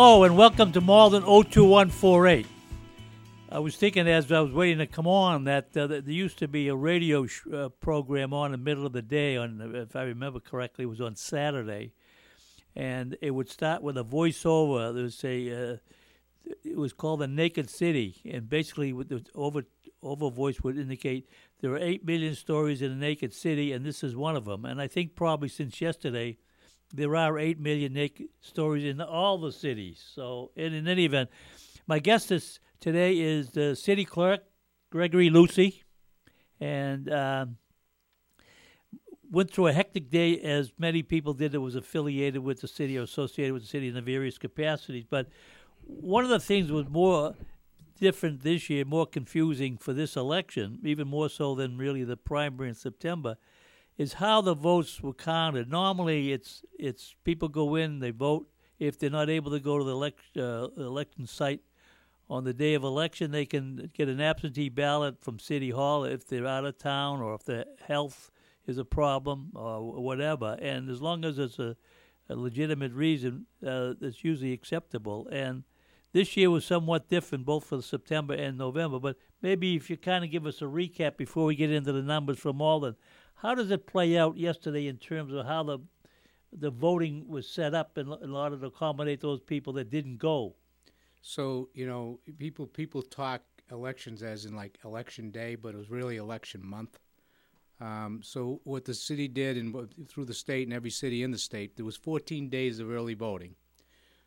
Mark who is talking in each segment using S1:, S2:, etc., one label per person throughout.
S1: Hello and welcome to Malden 02148. I was thinking as I was waiting to come on that uh, there used to be a radio sh- uh, program on in the middle of the day on if I remember correctly it was on Saturday. And it would start with a voiceover. There was a uh, it was called the Naked City. And basically with the over over voice would indicate there are 8 million stories in the naked city and this is one of them. And I think probably since yesterday there are 8 million naked stories in all the cities. So, in, in any event, my guest is, today is the city clerk, Gregory Lucey, and um, went through a hectic day as many people did that was affiliated with the city or associated with the city in the various capacities. But one of the things was more different this year, more confusing for this election, even more so than really the primary in September – is how the votes were counted. Normally, it's it's people go in, they vote. If they're not able to go to the uh, election site on the day of election, they can get an absentee ballot from City Hall if they're out of town or if their health is a problem or whatever. And as long as it's a, a legitimate reason, uh, it's usually acceptable. And this year was somewhat different, both for September and November. But maybe if you kind of give us a recap before we get into the numbers from Malden, how does it play out yesterday in terms of how the the voting was set up in, in order to accommodate those people that didn't go?
S2: So you know, people people talk elections as in like election day, but it was really election month. Um, so what the city did, and through the state and every city in the state, there was 14 days of early voting.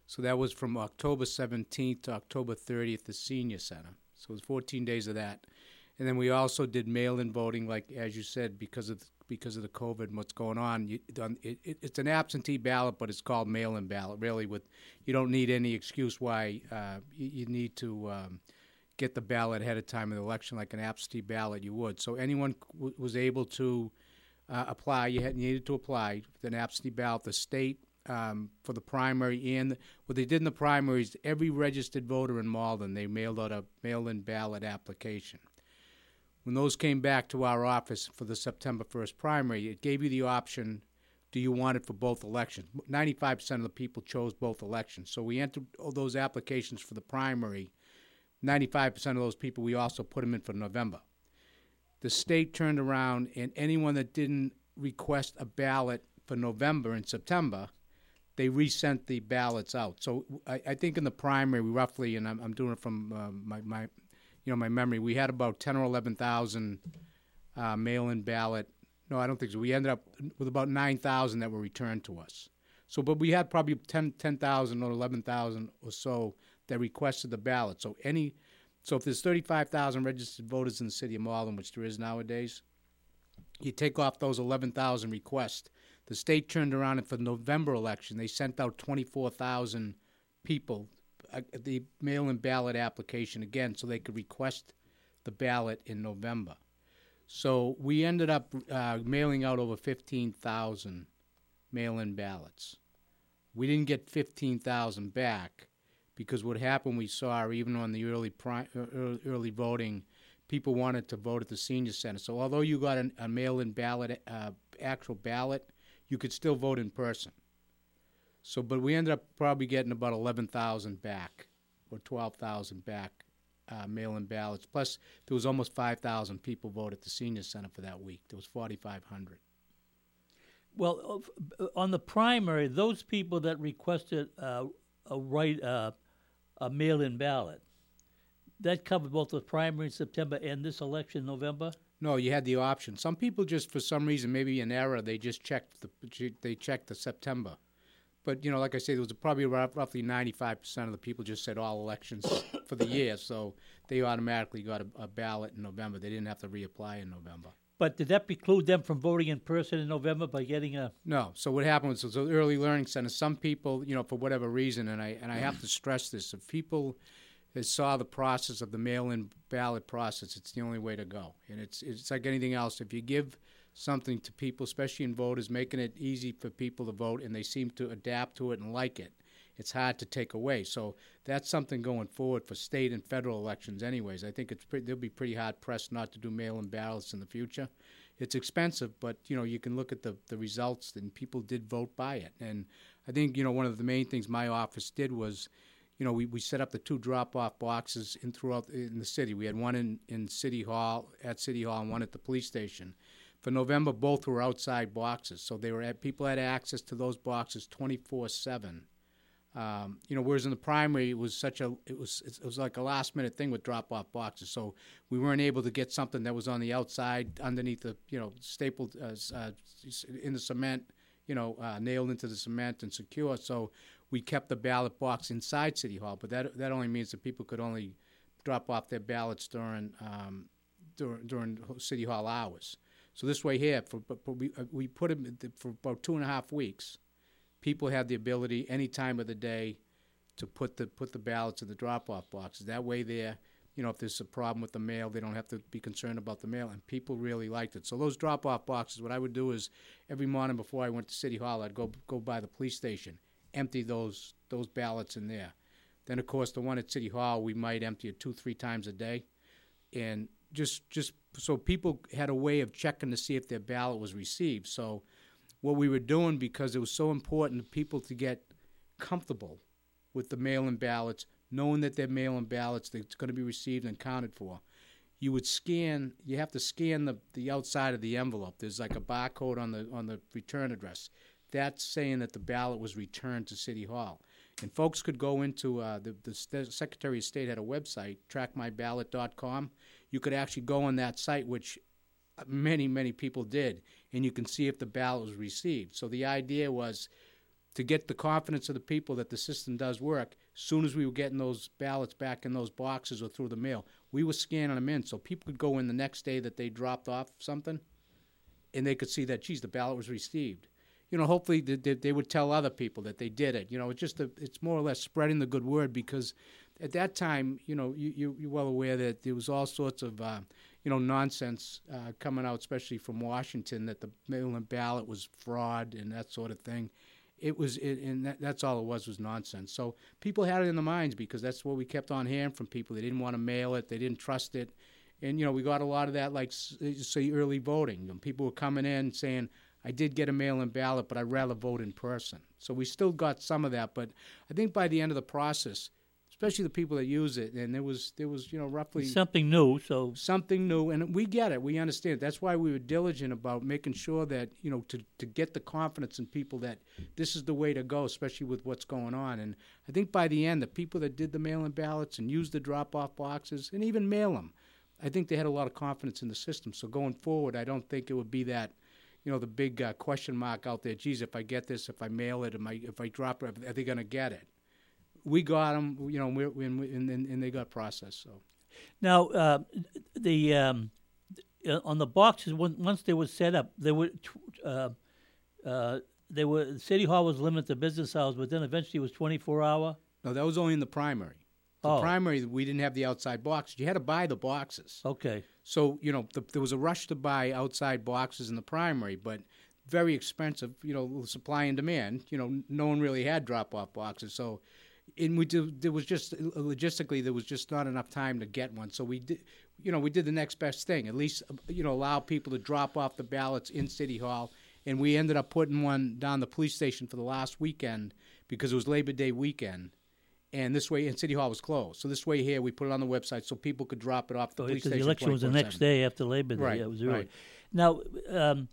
S2: So that was from October 17th to October 30th, the senior center. So it was 14 days of that. And then we also did mail-in voting, like as you said, because of because of the COVID and what's going on. You, it, it, it's an absentee ballot, but it's called mail-in ballot. Really, with you don't need any excuse why uh, you, you, need to um, get the ballot ahead of time in the election, like an absentee ballot you would. So anyone w- was able to uh, apply. You had needed to apply an absentee ballot. The state um, for the primary and what they did in the primaries, every registered voter in Malden, they mailed out a mail-in ballot application. When those came back to our office for the September 1st primary, it gave you the option do you want it for both elections? 95% of the people chose both elections. So we entered all those applications for the primary. 95% of those people, we also put them in for November. The state turned around, and anyone that didn't request a ballot for November and September, they resent the ballots out. So I, I think in the primary, roughly, and I'm, I'm doing it from uh, my, my you know my memory. We had about ten or eleven thousand uh, mail-in ballot. No, I don't think so. We ended up with about nine thousand that were returned to us. So, but we had probably 10,000 10, or 11,000 or so that requested the ballot. So any, so if there's 35,000 registered voters in the city of Malden, which there is nowadays, you take off those 11,000 requests. The state turned around and for the November election, they sent out 24,000 people uh, the mail-in ballot application again, so they could request the ballot in November. So we ended up uh, mailing out over 15,000 mail-in ballots. We didn't get 15,000 back because what happened we saw even on the early pri- early, early voting, people wanted to vote at the senior center. So although you got an, a mail-in ballot, uh, actual ballot, you could still vote in person. So, but we ended up probably getting about 11,000 back or 12,000 back uh, mail-in ballots. Plus, there was almost 5,000 people voted at the senior center for that week. There was 4,500.
S1: Well, uh, on the primary, those people that requested uh, a right uh, a mail-in ballot. That covered both the primary in September and this election in November.
S2: No, you had the option. Some people just, for some reason, maybe an error, they just checked the they checked the September. But you know, like I said, there was probably roughly ninety-five percent of the people just said all elections for the year, so they automatically got a, a ballot in November. They didn't have to reapply in November.
S1: But did that preclude them from voting in person in November by getting a?
S2: No. So what happened was, so the early learning center. Some people, you know, for whatever reason, and I and I have to stress this: if people saw the process of the mail-in ballot process, it's the only way to go. And it's it's like anything else. If you give something to people, especially in voters, making it easy for people to vote, and they seem to adapt to it and like it, it's hard to take away. So that's something going forward for state and federal elections, anyways. I think it's they'll be pretty hard pressed not to do mail-in ballots in the future. It's expensive, but you know you can look at the the results, and people did vote by it. And I think you know one of the main things my office did was you know, we, we set up the two drop-off boxes in throughout in the city. We had one in, in City Hall at City Hall and one at the police station. For November, both were outside boxes, so they were at, people had access to those boxes 24/7. Um, you know, whereas in the primary it was such a it was it was like a last minute thing with drop off boxes, so we weren't able to get something that was on the outside underneath the you know stapled uh, uh, in the cement, you know, uh, nailed into the cement and secure. So we kept the ballot box inside City Hall, but that that only means that people could only drop off their ballots during um, during, during City Hall hours. So this way here, for, we uh, we put them for about two and a half weeks. People had the ability any time of the day to put the put the ballots in the drop off boxes. That way, there, you know, if there's a problem with the mail, they don't have to be concerned about the mail. And people really liked it. So those drop off boxes, what I would do is every morning before I went to City Hall, I'd go go by the police station empty those those ballots in there. Then, of course, the one at City Hall, we might empty it two, three times a day, and just just so people had a way of checking to see if their ballot was received. So, what we were doing because it was so important to people to get comfortable with the mail-in ballots, knowing that they're mail-in ballots, that's going to be received and counted for. You would scan. You have to scan the, the outside of the envelope. There's like a barcode on the on the return address that's saying that the ballot was returned to City Hall. And folks could go into uh, the, the Secretary of State had a website, trackmyballot.com. You could actually go on that site, which many, many people did, and you can see if the ballot was received. So the idea was to get the confidence of the people that the system does work. As soon as we were getting those ballots back in those boxes or through the mail, we were scanning them in so people could go in the next day that they dropped off something, and they could see that, geez, the ballot was received you know, hopefully they, they, would tell other people that they did it. You know, it's just a, it's more or less spreading the good word because at that time, you know, you, you you're well aware that there was all sorts of uh, you know nonsense uh, coming out, especially from Washington, that the mail-in ballot was fraud and that sort of thing. It was, it, and that, that's all it was was nonsense. So people had it in their minds because that's what we kept on hearing from people. They didn't want to mail it, they didn't trust it, and you know we got a lot of that, like say early voting. people were coming in saying I did get a mail in ballot, but I'd rather vote in person. So we still got some of that, but I think by the end of the process, especially the people that use it, and there was there was you know roughly
S1: something new. So
S2: something new, and we get it, we understand. That's why we were diligent about making sure that you know to to get the confidence in people that this is the way to go, especially with what's going on. And I think by the end, the people that did the mail-in ballots and used the drop-off boxes and even mail them, I think they had a lot of confidence in the system. So going forward, I don't think it would be that you know, the big uh, question mark out there. Geez, if I get this, if I mail it, am I, if I drop it, are they going to get it? We got them, you know, we, we, and, and they got processed. So
S1: now uh, the um, uh, on the boxes when, once they were set up, they were uh, uh, they were City Hall was limited to business hours, but then eventually it was twenty four hour.
S2: No, that was only in the primary. The oh. primary, we didn't have the outside boxes. You had to buy the boxes.
S1: Okay.
S2: So you know, the, there was a rush to buy outside boxes in the primary, but very expensive. You know, supply and demand. You know, no one really had drop-off boxes, so. And we did, there was just logistically there was just not enough time to get one, so we did, you know, we did the next best thing. At least, you know, allow people to drop off the ballots in City Hall, and we ended up putting one down the police station for the last weekend because it was Labor Day weekend and this way, and City Hall was closed. So this way here, we put it on the website so people could drop it off the oh, police station.
S1: the election was the next day after Labor Day.
S2: Right.
S1: Yeah, it was
S2: early. Right.
S1: Now, um,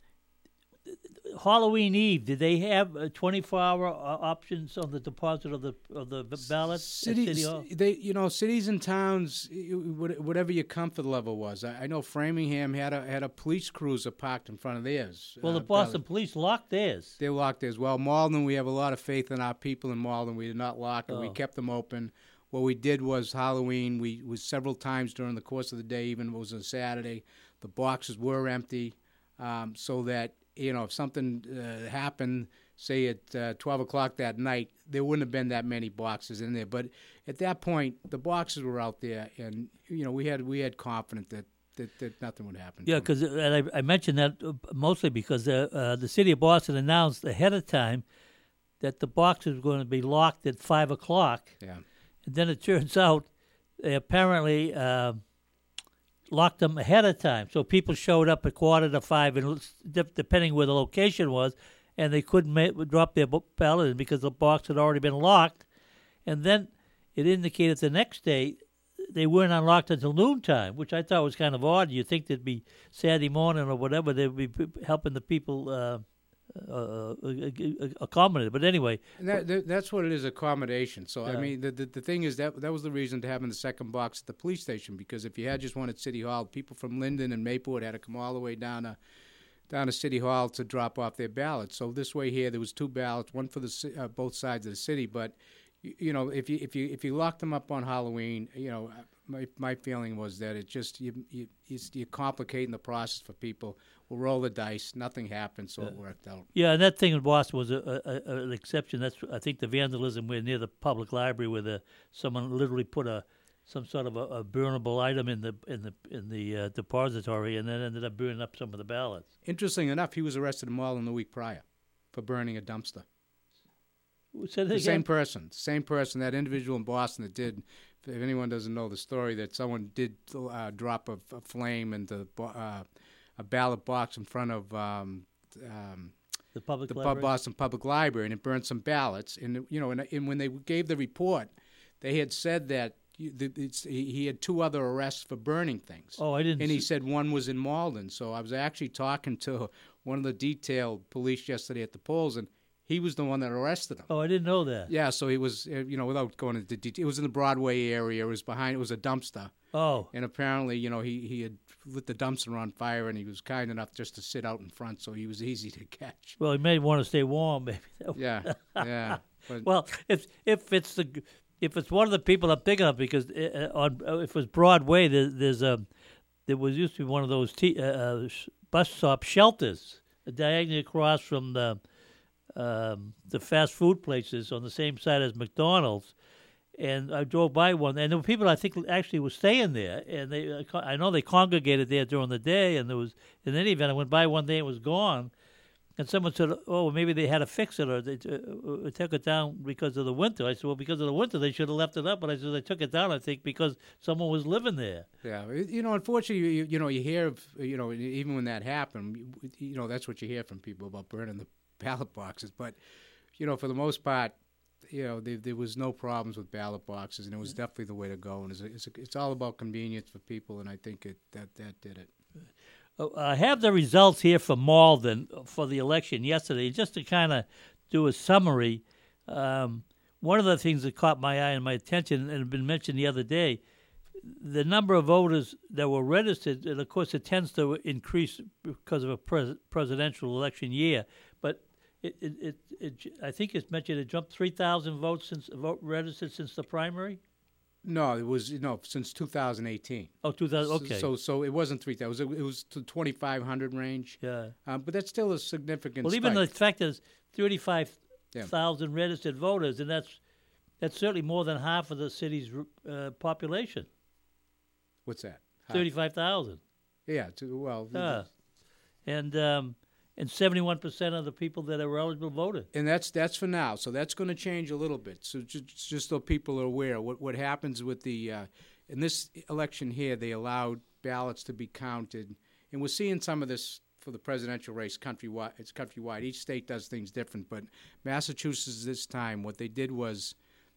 S1: Halloween Eve, did they have uh, 24 hour uh, options on the deposit of the of the ballots?
S2: City, they, you know, cities and towns, whatever your comfort level was. I, I know Framingham had a had a police cruiser parked in front of theirs.
S1: Well, the
S2: uh,
S1: Boston police locked theirs.
S2: They locked as well. Malden, we have a lot of faith in our people in Malden. We did not lock it.
S1: Oh.
S2: We kept them open. What we did was Halloween. We was several times during the course of the day, even if it was a Saturday. The boxes were empty, um, so that you know if something uh, happened, say at uh, twelve o'clock that night, there wouldn't have been that many boxes in there. But at that point, the boxes were out there, and you know we had we had confidence that that, that nothing would happen.
S1: Yeah, because I, I mentioned that uh, mostly because uh, uh, the city of Boston announced ahead of time that the boxes were going to be locked at five o'clock.
S2: yeah.
S1: And then it turns out they apparently uh, locked them ahead of time. So people showed up at quarter to five, and de- depending where the location was, and they couldn't ma- drop their ballot because the box had already been locked. And then it indicated the next day they weren't unlocked until noontime, which I thought was kind of odd. You'd think they'd be Saturday morning or whatever, they'd be helping the people uh, uh, uh, accommodate. But anyway,
S2: And that, that, that's what it is accommodation. So I mean, the, the the thing is that that was the reason to having the second box at the police station because if you had just one at City Hall, people from Linden and Maplewood had to come all the way down to down to City Hall to drop off their ballots. So this way here, there was two ballots, one for the uh, both sides of the city. But you, you know, if you if you if you lock them up on Halloween, you know, uh, my my feeling was that it just you you you're complicating the process for people. We'll roll the dice. Nothing happened, so it worked out.
S1: Yeah, and that thing in Boston was a, a, a, an exception. That's I think the vandalism were near the public library where the someone literally put a some sort of a, burnable item in the in the in the uh, depository and then ended up burning up some of the ballots.
S2: Interesting enough, he was arrested in Malden the week prior for burning a dumpster. The
S1: again?
S2: same person, same person, that individual in Boston that did. If anyone doesn't know the story, that someone did uh, drop a, a flame into uh, a ballot box in front of um, um,
S1: the public
S2: the
S1: library.
S2: Boston Public Library, and it burned some ballots. And you know, and, and when they gave the report, they had said that it's, he had two other arrests for burning things.
S1: oh, I didn't.
S2: And he
S1: see-
S2: said one was in Malden. So I was actually talking to one of the detail police yesterday at the polls, and he was the one that arrested him.
S1: oh, I didn't know that.
S2: Yeah, so he was, uh, you know, without going into detail, it was in the Broadway area. It was behind, it was a dumpster.
S1: Oh,
S2: And apparently, you know, he, he had lit the dumpster on fire and he was kind enough just to sit out in front, so he was easy to catch.
S1: well, he may want to stay warm, maybe.
S2: Yeah, yeah. But,
S1: Well, if if it's the if it's one of the people I'm thinking of, because uh, on uh, if it was Broadway, there, there's a there was used to be one of those t- uh, uh, bus stop shelters diagonally across from the um, the fast food places on the same side as McDonald's. And I drove by one, and there were people I think actually were staying there, and they uh, I know they congregated there during the day, and there was in any event I went by one day and it was gone, and someone said, "Oh, maybe they had to fix it, or they uh, uh, took it down because of the winter." I said, "Well, because of the winter, they should have left it up." But I said they took it down, I think, because someone was living there.
S2: yeah, you know, unfortunately, you, you know, you hear, of, you know, even when that happened, you- you know, that's what you hear from people about burning the ballot boxes. But, you know, for the most part, you know, there, there was no problems with ballot boxes, and it was definitely the way to go. And it's, it's, it's all about convenience for people, and I think it, that that did it.
S1: Uh, I have the results here for Malden for the election yesterday. Just to kind of do a summary, um, one of the things that caught my eye and my attention, and had been mentioned the other day, the number of voters that were registered, and of course it tends to increase because of a pres- presidential election year, it, it, it, it, I think it's mentioned it jumped 3,000 votes since vote registered since the primary.
S2: No, it was no since 2018.
S1: Oh, 2000. Okay.
S2: So so it wasn't 3,000. It was to 2,500 range.
S1: yeah.
S2: Um, but that's still a significant.
S1: Well, even the
S2: spike.
S1: fact there's 35,000 registered voters, and that's that's certainly more than half of the city's uh, population.
S2: what's that?
S1: 35,000.
S2: Yeah. To, well,
S1: Yeah. And um, and 71% of the people that are eligible voted.
S2: and that's that's for now. So that's going to change a little bit. So just, just so people are aware, what what happens with the uh, in this election here, they allowed ballots to be counted, and we're seeing some of this for the presidential race countrywide. It's countrywide. Each state does things different, but Massachusetts this time, what they did was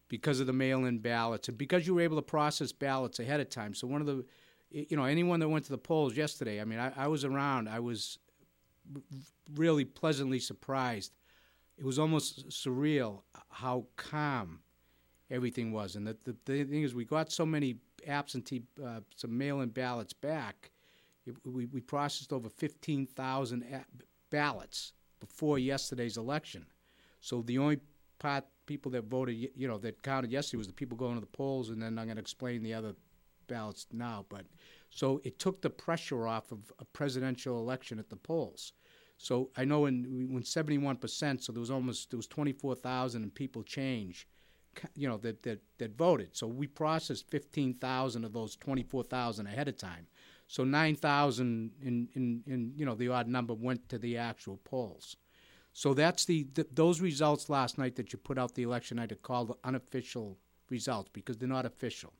S2: because of the mail-in ballots and because you were able to process ballots ahead of time. So one of the, you know, anyone that went to the polls yesterday, I mean, I, I was around. I was really pleasantly surprised. It was almost surreal how calm everything was. And the, the, the thing is, we got so many absentee, uh, some mail-in ballots back. It, we, we processed over 15,000 ballots before yesterday's election. So the only part people that voted, you know, that counted yesterday was the people going to the polls, and then I'm going to explain the other ballots now. But so it took the pressure off of a presidential election at the polls. So I know when when 71 percent, so there was almost there was 24,000 people change, you know that that that voted. So we processed 15,000 of those 24,000 ahead of time. So 9,000 in, in in you know the odd number went to the actual polls. So that's the, the, those results last night that you put out the election night are called unofficial results because they're not official.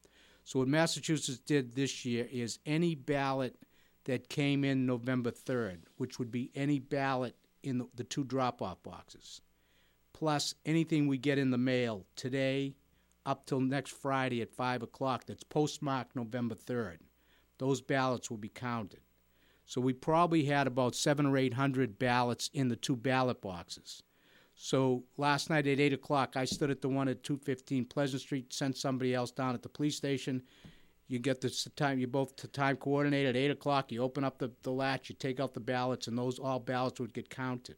S2: So what Massachusetts did this year is any ballot that came in November 3rd, which would be any ballot in the, the two drop-off boxes, plus anything we get in the mail today up till next Friday at 5 o'clock that's postmarked November 3rd. Those ballots will be counted. So we probably had about seven or eight hundred ballots in the two ballot boxes. So last night at eight o'clock, I stood at the one at two fifteen Pleasant Street, sent somebody else down at the police station. You get the time. You both the time coordinate at eight o'clock. You open up the, the latch. You take out the ballots, and those all ballots would get counted.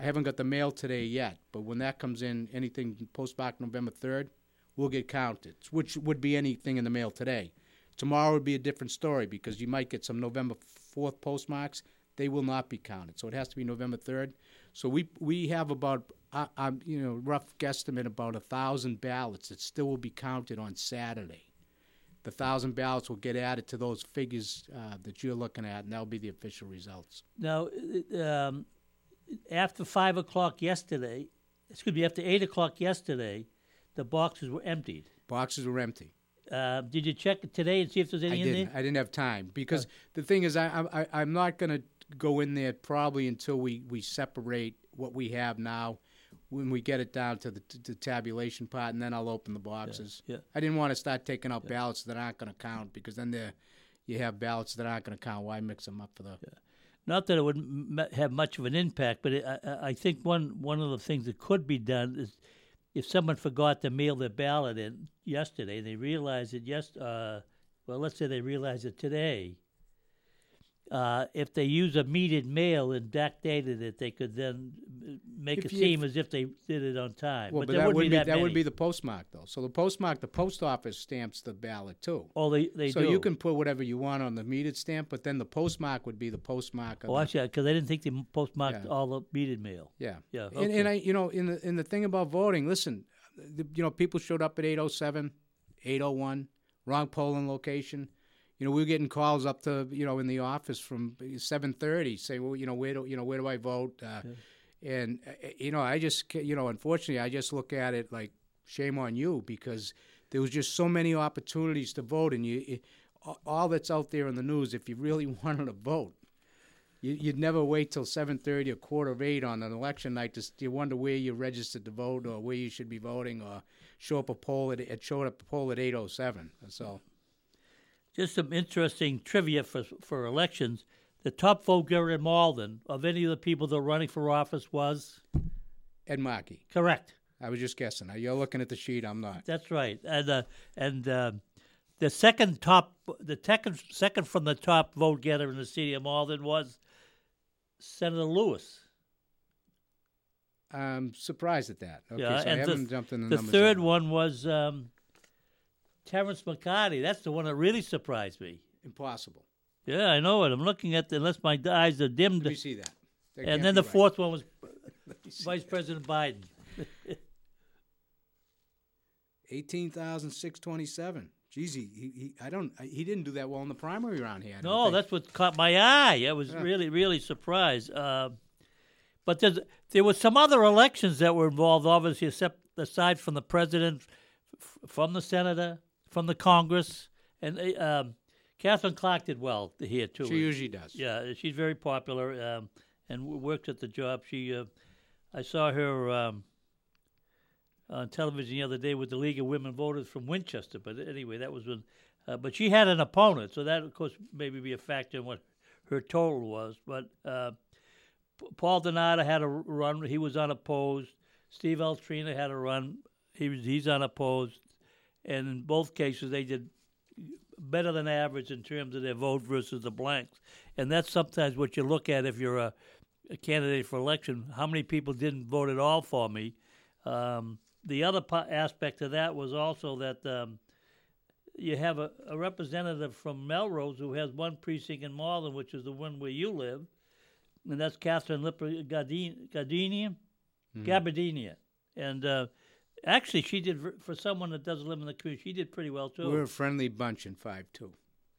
S2: I haven't got the mail today yet, but when that comes in, anything postmarked November third will get counted, which would be anything in the mail today. Tomorrow would be a different story because you might get some November 4th postmarks. They will not be counted. So it has to be November 3rd. So we we have about, uh, um, you know, rough guesstimate about a thousand ballots that still will be counted on Saturday. The thousand ballots will get added to those figures uh, that you're looking at, and that'll be the official results.
S1: Now, um, after five o'clock yesterday, excuse me, after eight o'clock yesterday, the boxes were emptied.
S2: Boxes were empty.
S1: Uh, did you check today and see if there's any
S2: I
S1: in
S2: didn't.
S1: there?
S2: I didn't have time because oh. the thing is, I, I I'm not going to go in there probably until we we separate what we have now. When we get it down to the, to the tabulation part, and then I'll open the boxes.
S1: Yeah. yeah.
S2: I didn't want to start taking out yeah. ballots that aren't going to count because then there, you have ballots that aren't going to count. Why mix them up for the?
S1: Not that it would m- have much of an impact, but it, I, I think one one of the things that could be done is if someone forgot to mail their ballot in yesterday, they realized it yes. Uh, well, let's say they realize it today. Uh, if they use a metered mail and backdated it, they could then make if it you, seem as if they did it on time.
S2: Well, but, but that would be, that, that would be the postmark though. So the postmark, the post office stamps the ballot too.
S1: Oh, they they
S2: so
S1: do.
S2: So you can put whatever you want on the metered stamp, but then the postmark would be the postmark.
S1: oh, actually, because I didn't think they postmarked yeah. all the metered mail.
S2: Yeah,
S1: yeah.
S2: Okay. And, and I, you know, in the in the thing about voting, listen, the, you know, people showed up at 807, 801, wrong polling location you know, we were getting calls up to you know in the office from seven thirty, saying, well, you know, where do you know where do I vote? Uh, yeah. And uh, you know, I just you know, unfortunately, I just look at it like shame on you because there was just so many opportunities to vote, and you it, all that's out there in the news. If you really wanted to vote, you, would never wait till seven thirty or quarter of eight on an election night to you wonder where you're registered to vote or where you should be voting or show up a poll at, at show up a poll at eight oh seven. So
S1: just some interesting trivia for for elections. The top vote getter in Malden of any of the people that are running for office was
S2: Ed Markey.
S1: Correct.
S2: I was just guessing. You're looking at the sheet. I'm not.
S1: That's right. And uh, and uh, the second top, the second second from the top vote getter in the city of Malden was Senator Lewis.
S2: I'm surprised at that. Okay,
S1: yeah,
S2: so I haven't
S1: the,
S2: jumped in
S1: the
S2: The
S1: third one was um, Terence McCarty. That's the one that really surprised me.
S2: Impossible.
S1: Yeah, I know it. I'm looking at the, unless my eyes are dimmed.
S2: Let me see that. that
S1: and then the
S2: right.
S1: fourth one was Vice that. President Biden.
S2: Eighteen thousand six twenty-seven. Geez, he, he, I don't, he didn't do that well in the primary round here.
S1: No, that's what caught my eye. I was yeah. really, really surprised. Uh, but there were some other elections that were involved, obviously, except aside from the president, f- from the senator, from the Congress, and uh, um, Katherine Clark did well here too.
S2: She usually does.
S1: Yeah, she's very popular um, and works at the job. She, uh, I saw her um, on television the other day with the League of Women Voters from Winchester. But anyway, that was when. Uh, but she had an opponent, so that of course maybe be a factor in what her total was. But uh, Paul Donato had a run; he was unopposed. Steve Ultrino had a run; he was he's unopposed, and in both cases they did better than average in terms of their vote versus the blanks. And that's sometimes what you look at if you're a, a candidate for election. How many people didn't vote at all for me? Um, the other po- aspect of that was also that um, you have a, a, representative from Melrose who has one precinct in Malden, which is the one where you live, and that's Catherine Lipper Garabedian, mm-hmm. Garabedian. And uh, actually, she did for someone that doesn't live in the community. She did pretty well too.
S2: We're a friendly bunch in five two.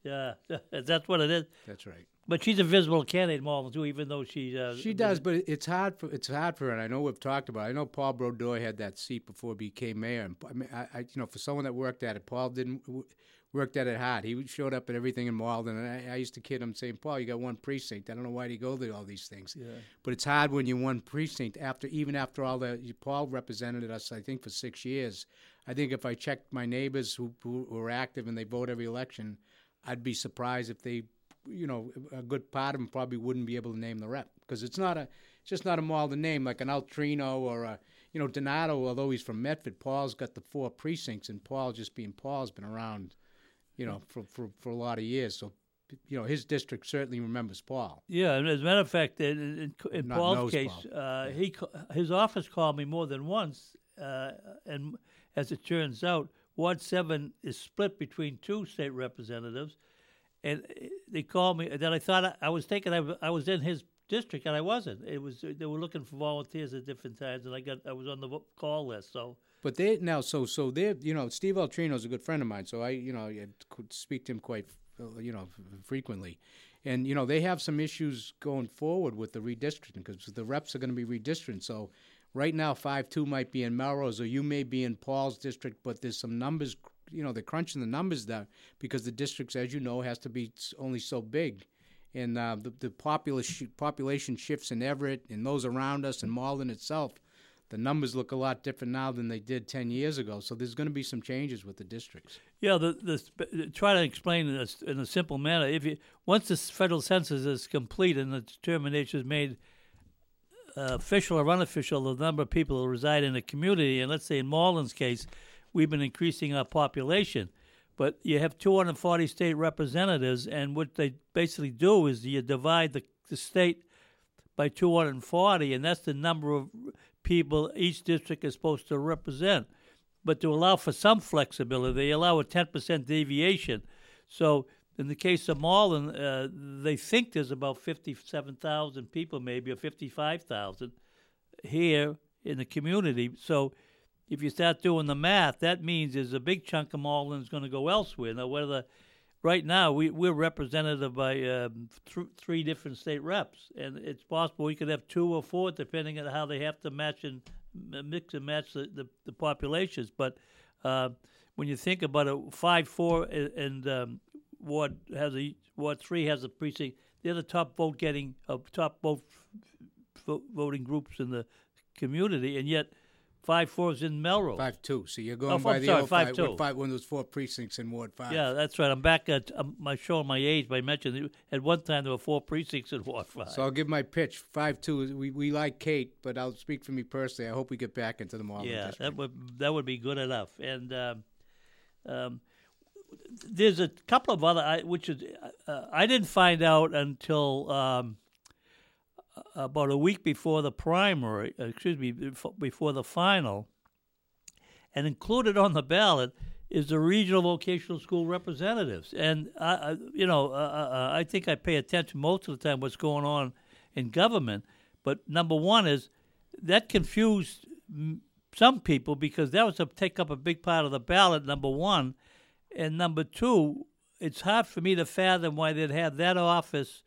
S1: Yeah, that's what it is.
S2: That's right.
S1: But she's a visible candidate more too, even though she's. Uh,
S2: she does, but it's hard for it's hard for her. And I know we've talked about. It. I know Paul Brodeur had that seat before he became mayor. And I mean, I, I, you know, for someone that worked at it, Paul didn't worked at it hard. He showed up at everything in Malden, and I, I used to kid him saying, "Paul, you got one precinct. I don't know why you go to all these things."
S1: Yeah.
S2: But it's hard when you're one precinct after even after all the Paul represented us, I think, for six years. I think if I checked my neighbors who, who were active and they vote every election, I'd be surprised if they you know, a good part of them probably wouldn't be able to name the rep because it's not a, it's just not a Malden name like an Ultrino or a, you know, Donato. Although he's from Medford, Paul's got the four precincts, and Paul just being Paul's been around, you know, for for, for a lot of years. So, you know, his district certainly remembers Paul.
S1: Yeah, and as a matter of fact, in, in, in Paul's case, Paul. uh, yeah. he his office called me more than once, uh, and as it turns out, Ward Seven is split between two state representatives and they called me. Then I thought I, was thinking I, I was in his district, and I wasn't. It was they were looking for volunteers at different times, and I got I was on the call list. So,
S2: but they now so so they you know Steve Ultrino is a good friend of mine, so I you know I could speak to him quite you know frequently, and you know they have some issues going forward with the redistricting because the reps are going to be redistricting. So right now five two might be in Melrose, or you may be in Paul's district, but there's some numbers you know they're crunching the numbers down because the districts, as you know, has to be only so big, and uh, the the population population shifts in Everett and those around us and Malden itself. The numbers look a lot different now than they did ten years ago. So there's going to be some changes with the districts.
S1: Yeah, the, the try to explain this in a simple manner. If you once the federal census is complete and the determination is made. Uh, official or unofficial, the number of people who reside in a community, and let's say in Malden's case, we've been increasing our population. But you have 240 state representatives, and what they basically do is you divide the, the state by 240, and that's the number of people each district is supposed to represent. But to allow for some flexibility, they allow a 10% deviation. So in the case of Malden, uh, they think there's about 57,000 people, maybe, or 55,000 here in the community. So if you start doing the math, that means there's a big chunk of Malden is going to go elsewhere. Now, whether right now we, we're represented by um, th- three different state reps, and it's possible we could have two or four, depending on how they have to match and mix and match the, the, the populations. But uh, when you think about it, five, four, and um, Ward has a Ward three has a precinct. They're the top vote getting, uh, top vote voting groups in the community, and yet Five four is in Melrose.
S2: Five two. So you're going
S1: oh,
S2: by
S1: I'm
S2: the
S1: sorry,
S2: old
S1: five,
S2: five,
S1: two.
S2: five one of those four precincts in Ward five.
S1: Yeah, that's right. I'm back at um, my showing my age by mentioning at one time there were four precincts in Ward five.
S2: So I'll give my pitch. Five two. We we like Kate, but I'll speak for me personally. I hope we get back into the mall.
S1: Yeah,
S2: district.
S1: that would that would be good enough. And um, um, there's a couple of other, which is uh, I didn't find out until. Um, about a week before the primary, excuse me, before the final, and included on the ballot is the regional vocational school representatives. And I, you know, uh, uh, I think I pay attention most of the time what's going on in government. But number one is that confused some people because that was to take up a big part of the ballot. Number one, and number two, it's hard for me to fathom why they'd have that office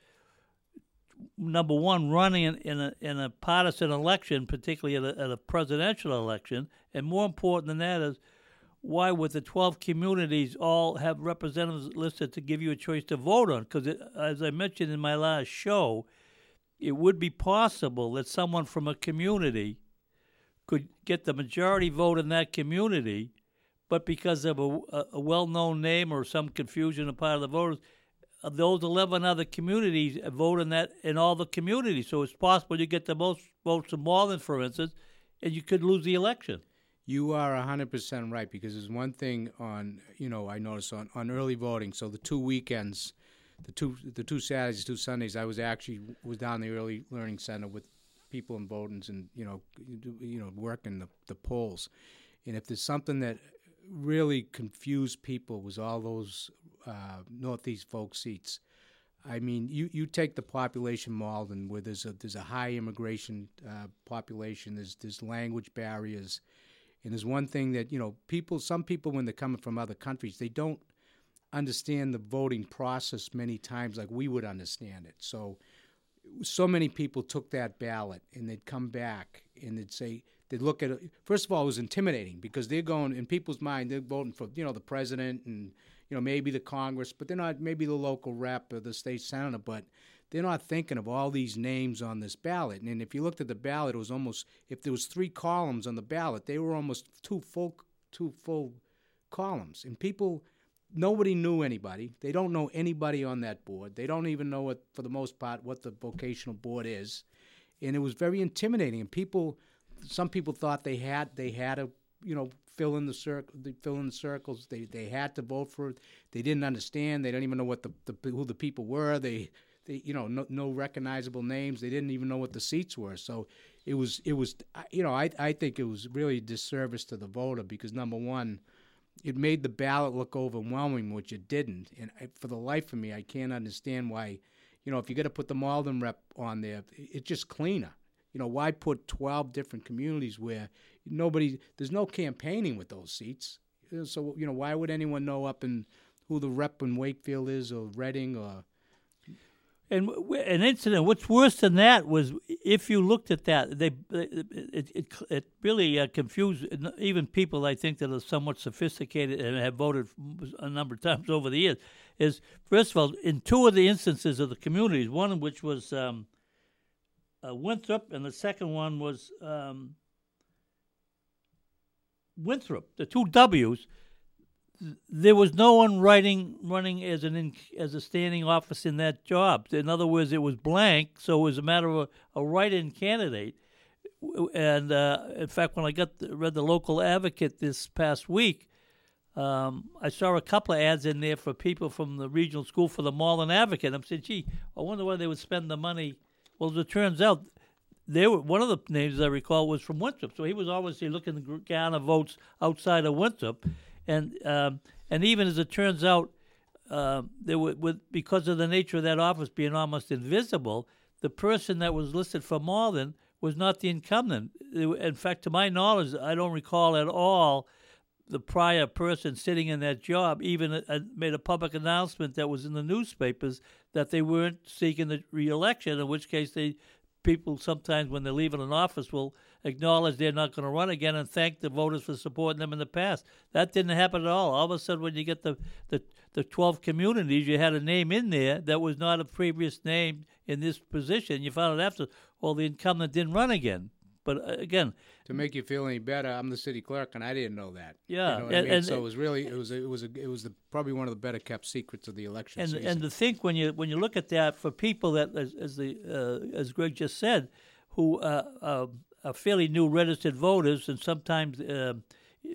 S1: number one, running in, a in a partisan election, particularly at a, at a presidential election, and more important than that is why would the 12 communities all have representatives listed to give you a choice to vote on? Because as I mentioned in my last show, it would be possible that someone from a community could get the majority vote in that community, but because of a, a well-known name or some confusion on part of the voters, those 11 other communities vote in that in all the communities. So it's possible you get the most votes in Malden, for instance, and you could lose the election.
S2: You are 100% right because there's one thing on, you know, I noticed on, on early voting. So the two weekends, the two the two Saturdays, two Sundays, I was actually was down the early learning center with people in Bowdoin's and, you know, you know, working the, the polls. And if there's something that really confused people was all those uh, Northeast folk seats. I mean, you, you take the population Malden, where there's a there's a high immigration uh, population. There's there's language barriers. And there's one thing that, you know, people, some people, when they're coming from other countries, they don't understand the voting process many times like we would understand it. So, so many people took that ballot and they'd come back and they'd say, they'd look at it. First of all, it was intimidating because they're going, in people's mind, they're voting for, you know, the president and, you know, maybe the Congress, but they're not, maybe the local rep or the state senator, but they're not thinking of all these names on this ballot. And if you looked at the ballot, it was almost if there was three columns on the ballot, they were almost two full two full columns. And people, nobody knew anybody. They don't know anybody on that board. They don't even know what, for the most part, what the vocational board is. And it was very intimidating. And people, some people thought they had they had to, you know, fill in the circle, fill in the circles. They they had to vote for it. They didn't understand. They didn't even know what the, the who the people were. They they, you know, no, no recognizable names. They didn't even know what the seats were. So it was, it was, you know, I, I think it was really disservice to the voter because number one, it made the ballot look overwhelming, which it didn't. And I, for the life of me, I can't understand why, you know, if you're going to put the Malden rep on there, it's just cleaner. You know, why put 12 different communities where nobody, there's no campaigning with those seats. So, you know, why would anyone know up in who the rep in Wakefield is or Reading or
S1: and an incident. What's worse than that was if you looked at that, they it it, it really uh, confused even people I think that are somewhat sophisticated and have voted a number of times over the years. Is first of all in two of the instances of the communities, one of which was um, uh, Winthrop, and the second one was um, Winthrop. The two W's there was no one writing running as an as a standing office in that job. In other words, it was blank, so it was a matter of a, a write-in candidate. And uh, in fact, when I got the, read the local advocate this past week, um, I saw a couple of ads in there for people from the regional school for the Malden Advocate. I'm saying, gee, I wonder why they would spend the money. Well, as it turns out, they were one of the names I recall was from Winthrop, so he was obviously looking to garner votes outside of Winthrop and um, and even as it turns out, uh, there were, with because of the nature of that office being almost invisible, the person that was listed for Malden was not the incumbent. In fact, to my knowledge, I don't recall at all the prior person sitting in that job even uh, made a public announcement that was in the newspapers that they weren't seeking the reelection. In which case, they people sometimes when they're leaving an office will acknowledge they're not going to run again and thank the voters for supporting them in the past. That didn't happen at all. All of a sudden, when you get the, the, the 12 communities, you had a name in there that was not a previous name in this position. You found out after, well, the incumbent didn't run again. But uh, again,
S2: to make you feel any better, I'm the city clerk, and I didn't know that.
S1: Yeah,
S2: you know and, I mean? and, so it was really it was it was a, it was the, probably one of the better kept secrets of the election.
S1: And
S2: season.
S1: and to think when you when you look at that for people that as, as the uh, as Greg just said, who uh, uh, are fairly new registered voters, and sometimes uh,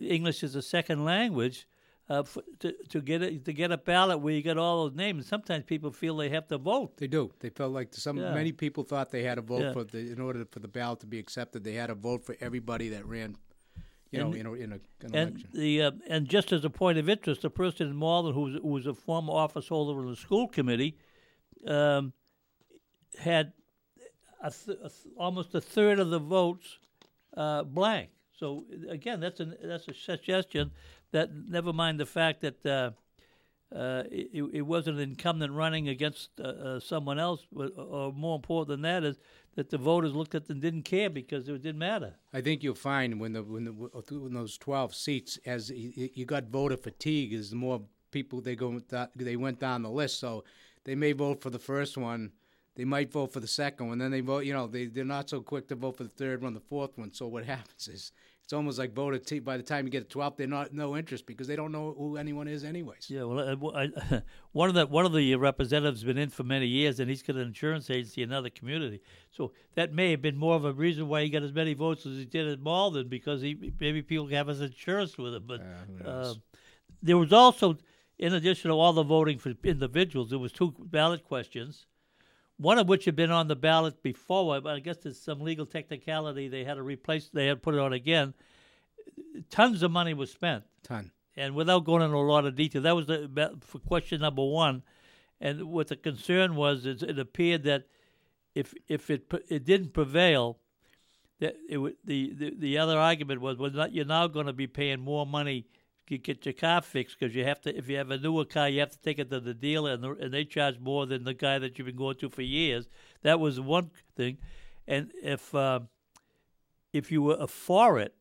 S1: English is a second language. Uh, to, to get a, to get a ballot where you get all those names. Sometimes people feel they have to vote.
S2: They do. They felt like some yeah. many people thought they had to vote yeah. for the in order for the ballot to be accepted. They had to vote for everybody that ran. You and, know, in a, in a an
S1: and
S2: election.
S1: The uh, and just as a point of interest, the person in Malden who was, who was a former office holder on the school committee um, had a th- a th- almost a third of the votes uh, blank. So again, that's a that's a suggestion that never mind the fact that uh, uh, it, it, wasn't an incumbent running against uh, uh, someone else, or more important than that is that the voters looked at them didn't care because it didn't matter.
S2: I think you'll find when the when, the, when those twelve seats, as you got voter fatigue, as the more people they go they went down the list, so they may vote for the first one they might vote for the second one. Then they vote, you know, they, they're not so quick to vote for the third one, the fourth one. So what happens is it's almost like voter T. By the time you get to 12th, they're not no interest because they don't know who anyone is, anyways.
S1: Yeah, well, I, I, one of the one of the representatives has been in for many years, and he's got an insurance agency in another community. So that may have been more of a reason why he got as many votes as he did at Malden, because he maybe people have his insurance with him. But uh, there was also, in addition to all the voting for individuals, there was two ballot questions one of which had been on the ballot before, but I guess there's some legal technicality. They had to replace, they had to put it on again. Tons of money was spent.
S2: Ton.
S1: And without going into a lot of detail, that was the for question number one. And what the concern was is it appeared that if if it it didn't prevail, that it would, the, the the other argument was well not, you're now going to be paying more money you get your car fixed because you have to. If you have a newer car, you have to take it to the dealer, and, the, and they charge more than the guy that you've been going to for years. That was one thing, and if uh, if you were a for it,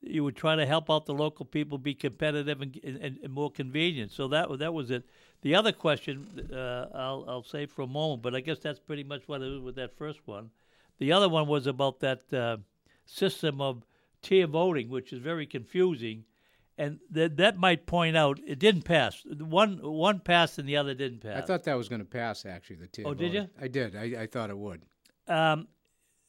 S1: you would try to help out the local people, be competitive and, and, and more convenient. So that that was it. The other question, uh, I'll I'll say for a moment, but I guess that's pretty much what it was with that first one. The other one was about that uh, system of tier voting, which is very confusing and that that might point out it didn't pass. One one passed and the other didn't pass.
S2: I thought that was going to pass. Actually, the tier.
S1: Oh, did you?
S2: I did. I, I thought it would.
S1: Um,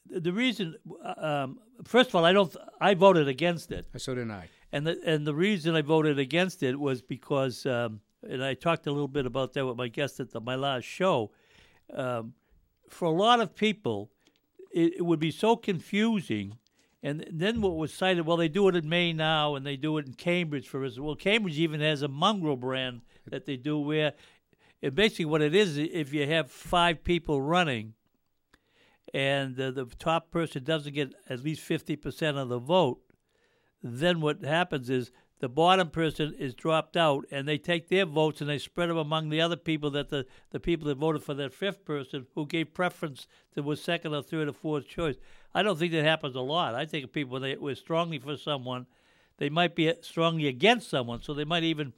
S1: the reason, um, first of all, I don't. I voted against it.
S2: So did I.
S1: And the and the reason I voted against it was because, um, and I talked a little bit about that with my guest at the, my last show. Um, for a lot of people, it, it would be so confusing and then what was cited, well, they do it in Maine now, and they do it in Cambridge for us. Well, Cambridge even has a mongrel brand that they do where, basically, what it is, if you have five people running, and the top person doesn't get at least fifty percent of the vote, then what happens is the bottom person is dropped out, and they take their votes and they spread them among the other people that the, the people that voted for that fifth person who gave preference to was second or third or fourth choice. I don't think that happens a lot. I think people they were strongly for someone, they might be strongly against someone, so they might even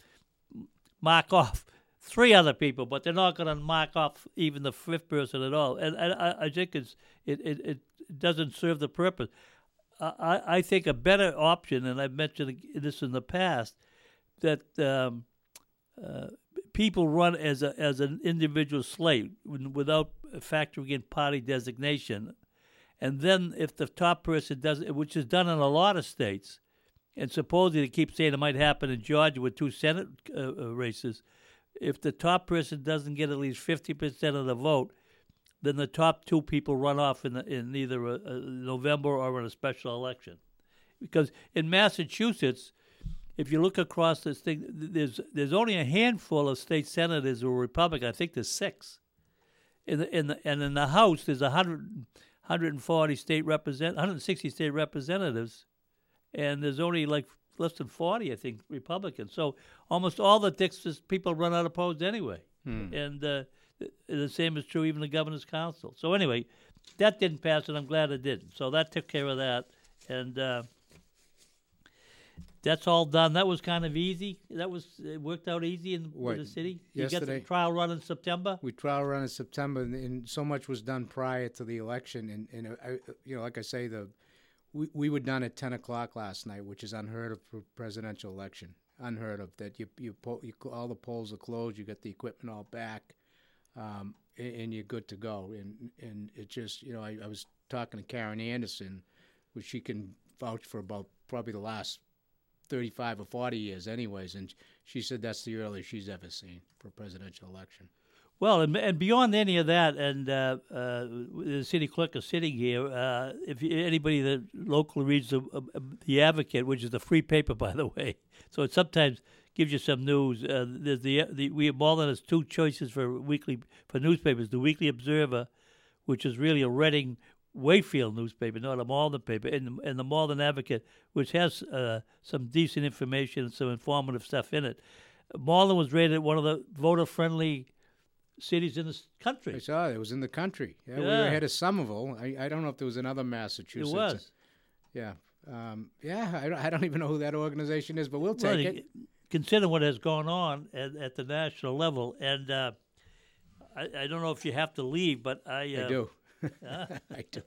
S1: mark off three other people, but they're not going to mark off even the fifth person at all. And, and I, I think it's it, it, it doesn't serve the purpose. I, I think a better option, and I've mentioned this in the past, that um, uh, people run as a as an individual slate without factoring in party designation, and then if the top person does, which is done in a lot of states, and supposedly they keep saying it might happen in Georgia with two Senate uh, uh races, if the top person doesn't get at least fifty percent of the vote, then the top two people run off in, the, in either a, a November or in a special election. Because in Massachusetts, if you look across this thing, there's there's only a handful of state senators who are Republican. I think there's six. In the, in the, and in the House, there's 100, 140 state represent 160 state representatives, and there's only like less than 40, I think, Republicans. So almost all the districts people run unopposed anyway. Hmm. And uh, the same is true even the governor's council. So anyway, that didn't pass, and I'm glad it didn't. So that took care of that, and uh, that's all done. That was kind of easy. That was it worked out easy in, in the city. You
S2: yesterday,
S1: got the trial run in September.
S2: We trial run in September, and, and so much was done prior to the election. And, and uh, I, you know, like I say, the we, we were done at ten o'clock last night, which is unheard of for presidential election. Unheard of that you you, you all the polls are closed. You get the equipment all back um, and, and, you're good to go. And and it just you know I, I was talking to Karen Anderson, which she can vouch for about probably the last 35 or 40 years, anyways, and she said that's the earliest she's ever seen for a presidential election.
S1: Well, and, and beyond any of that, and uh, uh, the city clerk is sitting here. Uh, if anybody that locally reads the, uh, the Advocate, which is a free paper, by the way, so it sometimes gives you some news. Uh, there's the, the we have Malden has two choices for weekly for newspapers: the Weekly Observer, which is really a Reading Wakefield newspaper, not a Malden paper, and, and the Malden Advocate, which has uh, some decent information and some informative stuff in it. Malden was rated one of the voter-friendly cities in the country.
S2: I saw it. It was in the country. Yeah, yeah. we were ahead of Somerville. I, I don't know if there was another Massachusetts.
S1: It was.
S2: Yeah. Um, yeah, I don't, I don't even know who that organization is, but we'll take well, it
S1: consider what has gone on at, at the national level. And uh, I, I, don't know if you have to leave, but I.
S2: Uh, I do. I do.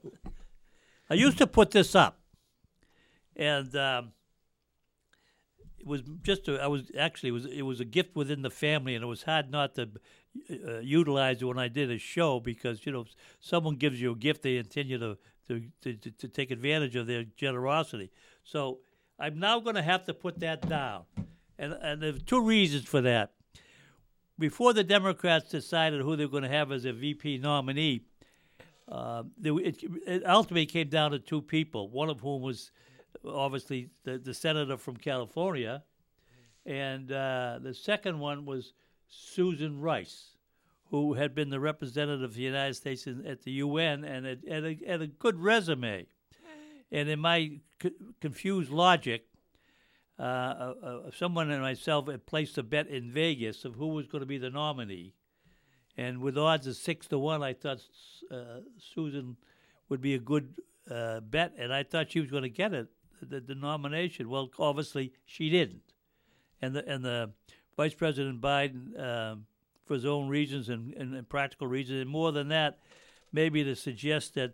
S1: I used to put this up. and um, it was just a, I was actually it was it was a gift within the family, and it was hard not to uh, utilize it when I did a show because you know someone gives you a gift, they intend you to to, to, to take advantage of their generosity. So I'm now going to have to put that down, and and there's two reasons for that. Before the Democrats decided who they were going to have as a VP nominee, uh, it, it ultimately came down to two people. One of whom was obviously the, the senator from California, and uh, the second one was Susan Rice, who had been the representative of the United States in, at the UN and had, had, a, had a good resume. And in my c- confused logic, uh, uh, uh, someone and myself had placed a bet in Vegas of who was going to be the nominee. And with odds of six to one, I thought uh, Susan would be a good uh, bet, and I thought she was going to get it, the, the nomination. Well, obviously she didn't, and the and the Vice President Biden, um, for his own reasons and, and, and practical reasons, and more than that, maybe to suggest that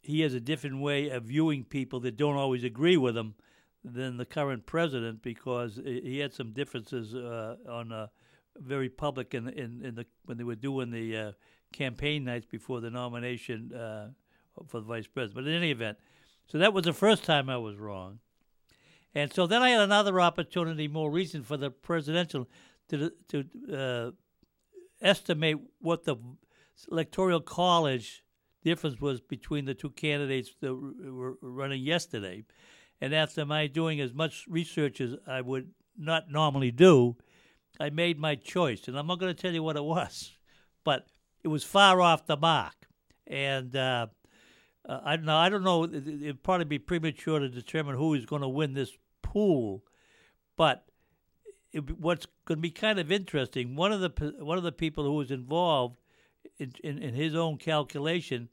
S1: he has a different way of viewing people that don't always agree with him than the current president because he had some differences uh, on uh, very public in, in, in the when they were doing the uh, campaign nights before the nomination uh, for the vice president. But in any event, so that was the first time I was wrong. And so then I had another opportunity more recent for the presidential to to uh, estimate what the electoral college difference was between the two candidates that were running yesterday. And after my doing as much research as I would not normally do, I made my choice. And I'm not going to tell you what it was, but it was far off the mark. And uh, uh, I, I don't know, it'd probably be premature to determine who is going to win this pool, but it, what's going to be kind of interesting, one of the one of the people who was involved in, in, in his own calculation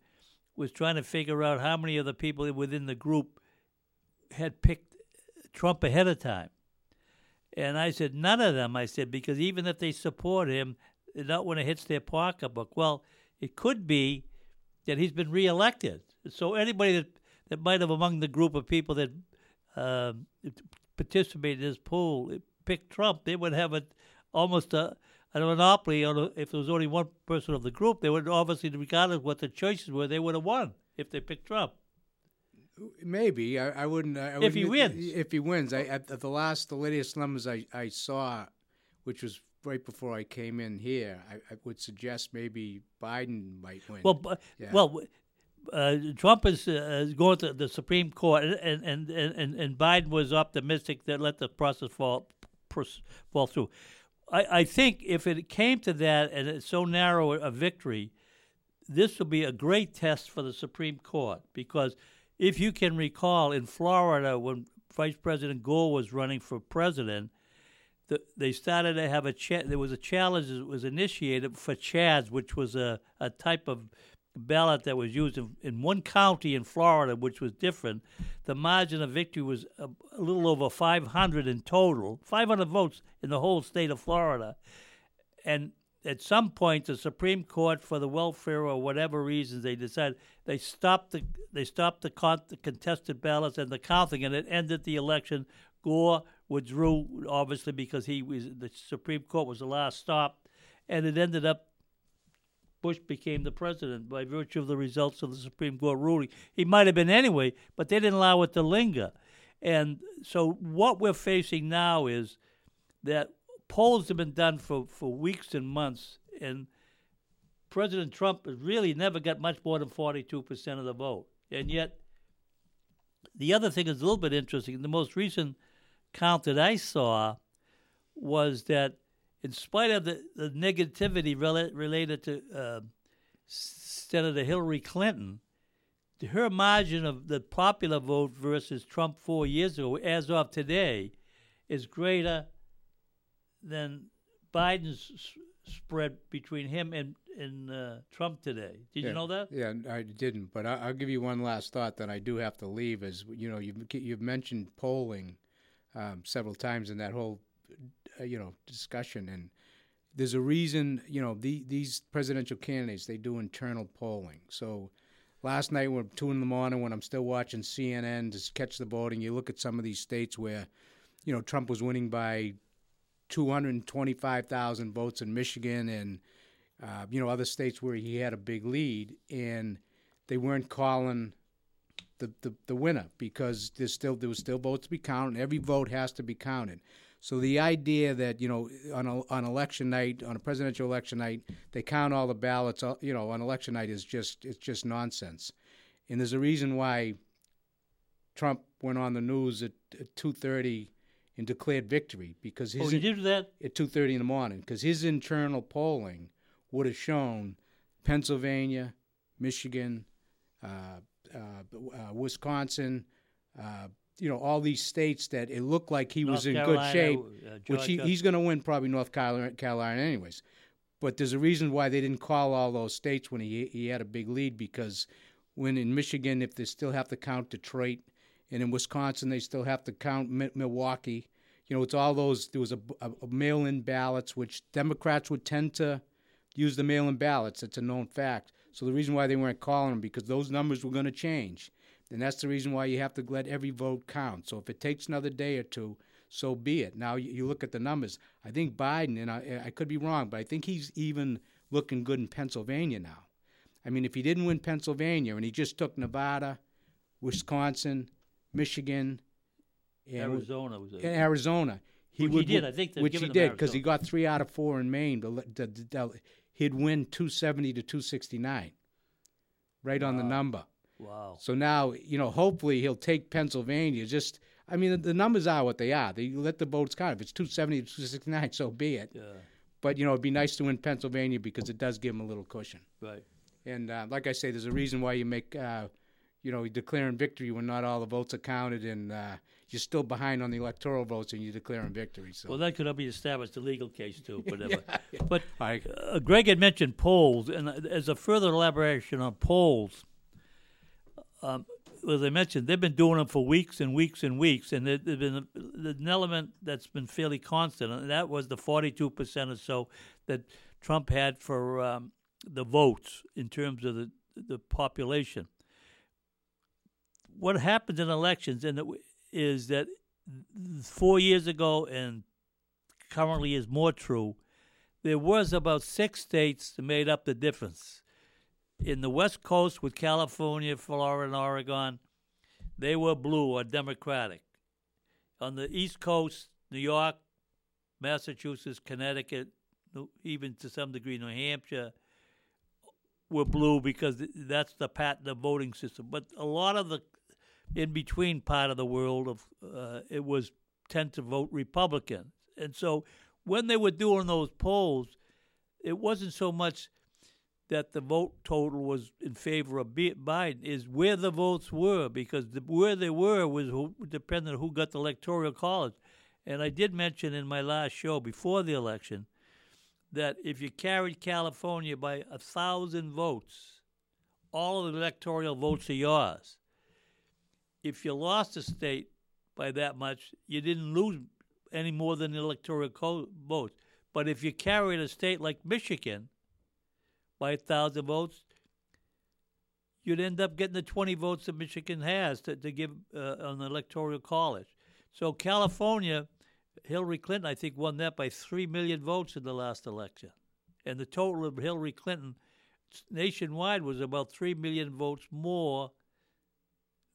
S1: was trying to figure out how many of the people within the group had picked Trump ahead of time. And I said, none of them. I said, because even if they support him, not when it hits their pocketbook. Well, it could be that he's been reelected. So anybody that, that might have among the group of people that uh, participated in this poll picked Trump, they would have a, almost a, a monopoly on if there was only one person of the group. They would obviously, regardless of what the choices were, they would have won if they picked Trump.
S2: Maybe I, I wouldn't. I wouldn't,
S1: if he wins,
S2: if he wins, I, at, the last, the latest numbers I, I saw, which was right before I came in here, I, I would suggest maybe Biden might win.
S1: Well, yeah. well, uh, Trump is uh, going to the Supreme Court, and, and, and, and Biden was optimistic that let the process fall fall through. I, I think if it came to that and it's so narrow a victory, this will be a great test for the Supreme Court because if you can recall in Florida when Vice President Gore was running for president, the, they started to have a cha- there was a challenge that was initiated for chads, which was a, a type of ballot that was used in, in one county in Florida, which was different. The margin of victory was a, a little over 500 in total, 500 votes in the whole state of Florida, and at some point the Supreme Court, for the welfare or whatever reasons, they decided they stopped the they stopped the, con- the contested ballots and the counting, and it ended the election. Gore withdrew, obviously, because he was the Supreme Court was the last stop, and it ended up Bush became the president by virtue of the results of the Supreme Court ruling. He might have been anyway, but they didn't allow it to linger. And so what we're facing now is that polls have been done for, for weeks and months, and President Trump has really never got much more than 42% of the vote. And yet, the other thing is a little bit interesting. The most recent count that I saw was that in spite of the, the negativity rel- related to uh, Senator Hillary Clinton, her margin of the popular vote versus Trump four years ago, as of today, is greater than Biden's s- spread between him and, and uh, Trump today. Did
S2: yeah,
S1: you know that?
S2: Yeah, I didn't. But I, will give you one last thought that I do have to leave. Is you know you've you've mentioned polling um, several times in that whole uh, you know discussion and there's a reason you know the, these presidential candidates they do internal polling so last night, when two in the morning, when I'm still watching CNN to catch the voting, you look at some of these states where, you know, Trump was winning by 225,000 votes in Michigan and, uh, you know, other states where he had a big lead, and they weren't calling the, the, the winner because there's still there was still votes to be counted. Every vote has to be counted. So the idea that you know on a, on election night, on a presidential election night, they count all the ballots, uh, you know, on election night is just it's just nonsense. And there's a reason why Trump went on the news at, at two thirty and declared victory because his
S1: oh, he did that
S2: at two thirty in the morning because his internal polling would have shown Pennsylvania, Michigan, uh, uh, uh, Wisconsin, uh, you know, all these states that it looked like he
S1: North
S2: was in
S1: Carolina,
S2: good shape,
S1: uh,
S2: which he, he's going to win probably North Carolina, Carolina anyways. But there's a reason why they didn't call all those states when he he had a big lead because when in Michigan, if they still have to count Detroit, and in Wisconsin they still have to count Mi- Milwaukee. You know, it's all those. There was a, a, a mail-in ballots, which Democrats would tend to use the mail-in ballots. It's a known fact. So the reason why they weren't calling them because those numbers were going to change, and that's the reason why you have to let every vote count. So if it takes another day or two, so be it. Now you, you look at the numbers. I think Biden, and I, I could be wrong, but I think he's even looking good in Pennsylvania now. I mean, if he didn't win Pennsylvania and he just took Nevada, Wisconsin, Michigan, and
S1: Arizona was a,
S2: Arizona, he
S1: Which he
S2: would
S1: did. I think
S2: which he did because he got three out of four in Maine. The, he'd win two seventy to two sixty nine, right on the number.
S1: wow.
S2: So now you know, hopefully he'll take Pennsylvania. Just I mean, the, the numbers are what they are. They let the votes count. If it's two seventy to two sixty nine, so be it.
S1: Yeah,
S2: But you know, it'd be nice to win Pennsylvania because it does give him a little cushion.
S1: right.
S2: And uh, like I say, there's a reason why you make, uh, you know, declaring victory when not all the votes are counted, and uh, you're still behind on the electoral votes, and you're declaring victory. So,
S1: Well, that could be established a legal case too, whatever.
S2: yeah.
S1: But
S2: I,
S1: uh, Greg had mentioned polls, and uh, as a further elaboration on polls, um, as I mentioned, they've been doing them for weeks and weeks and weeks, and there- there's been an element that's been fairly constant, and that was the 42 percent or so that Trump had for um, the votes in terms of the the population. What happens in elections, and is that four years ago and currently is more true there was about six states that made up the difference. In the West Coast with California, Florida, and Oregon, they were blue or Democratic. On the East Coast, New York, Massachusetts, Connecticut, even to some degree New Hampshire, were blue because that's the pattern of voting system. But a lot of the in between part of the world of uh, it was tend to vote Republican, and so when they were doing those polls, it wasn't so much that the vote total was in favor of Biden, is where the votes were, because the, where they were was who, dependent on who got the electoral college. And I did mention in my last show before the election that if you carried California by a thousand votes, all of the electoral votes are yours. If you lost a state by that much, you didn't lose any more than the electoral co- votes. But if you carried a state like Michigan by a thousand votes, you'd end up getting the 20 votes that Michigan has to, to give uh, on the electoral college. So California, Hillary Clinton, I think, won that by 3 million votes in the last election. And the total of Hillary Clinton nationwide was about 3 million votes more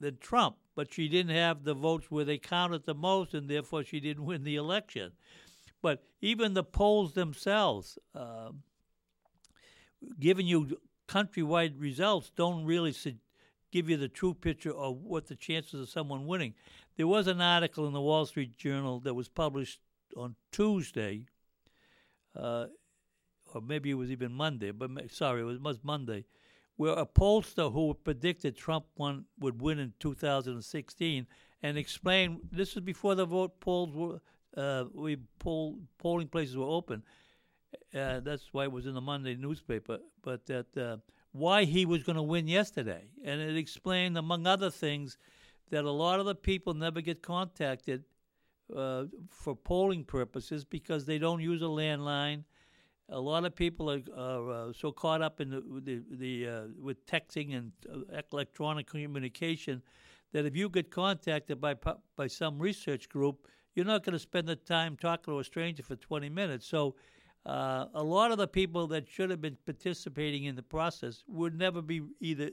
S1: than Trump. But she didn't have the votes where they counted the most, and therefore she didn't win the election. But even the polls themselves, um, giving you countrywide results, don't really su- give you the true picture of what the chances of someone winning. There was an article in the Wall Street Journal that was published on Tuesday, uh, or maybe it was even Monday, but sorry, it was, was Monday, where a pollster who predicted Trump won, would win in 2016 and explained this was before the vote polls were uh, we poll polling places were open. Uh, that's why it was in the Monday newspaper. But that uh, why he was going to win yesterday, and it explained, among other things, that a lot of the people never get contacted uh, for polling purposes because they don't use a landline. A lot of people are, are uh, so caught up in the the, the uh, with texting and uh, electronic communication that if you get contacted by by some research group, you're not going to spend the time talking to a stranger for 20 minutes. So. Uh, a lot of the people that should have been participating in the process would never be either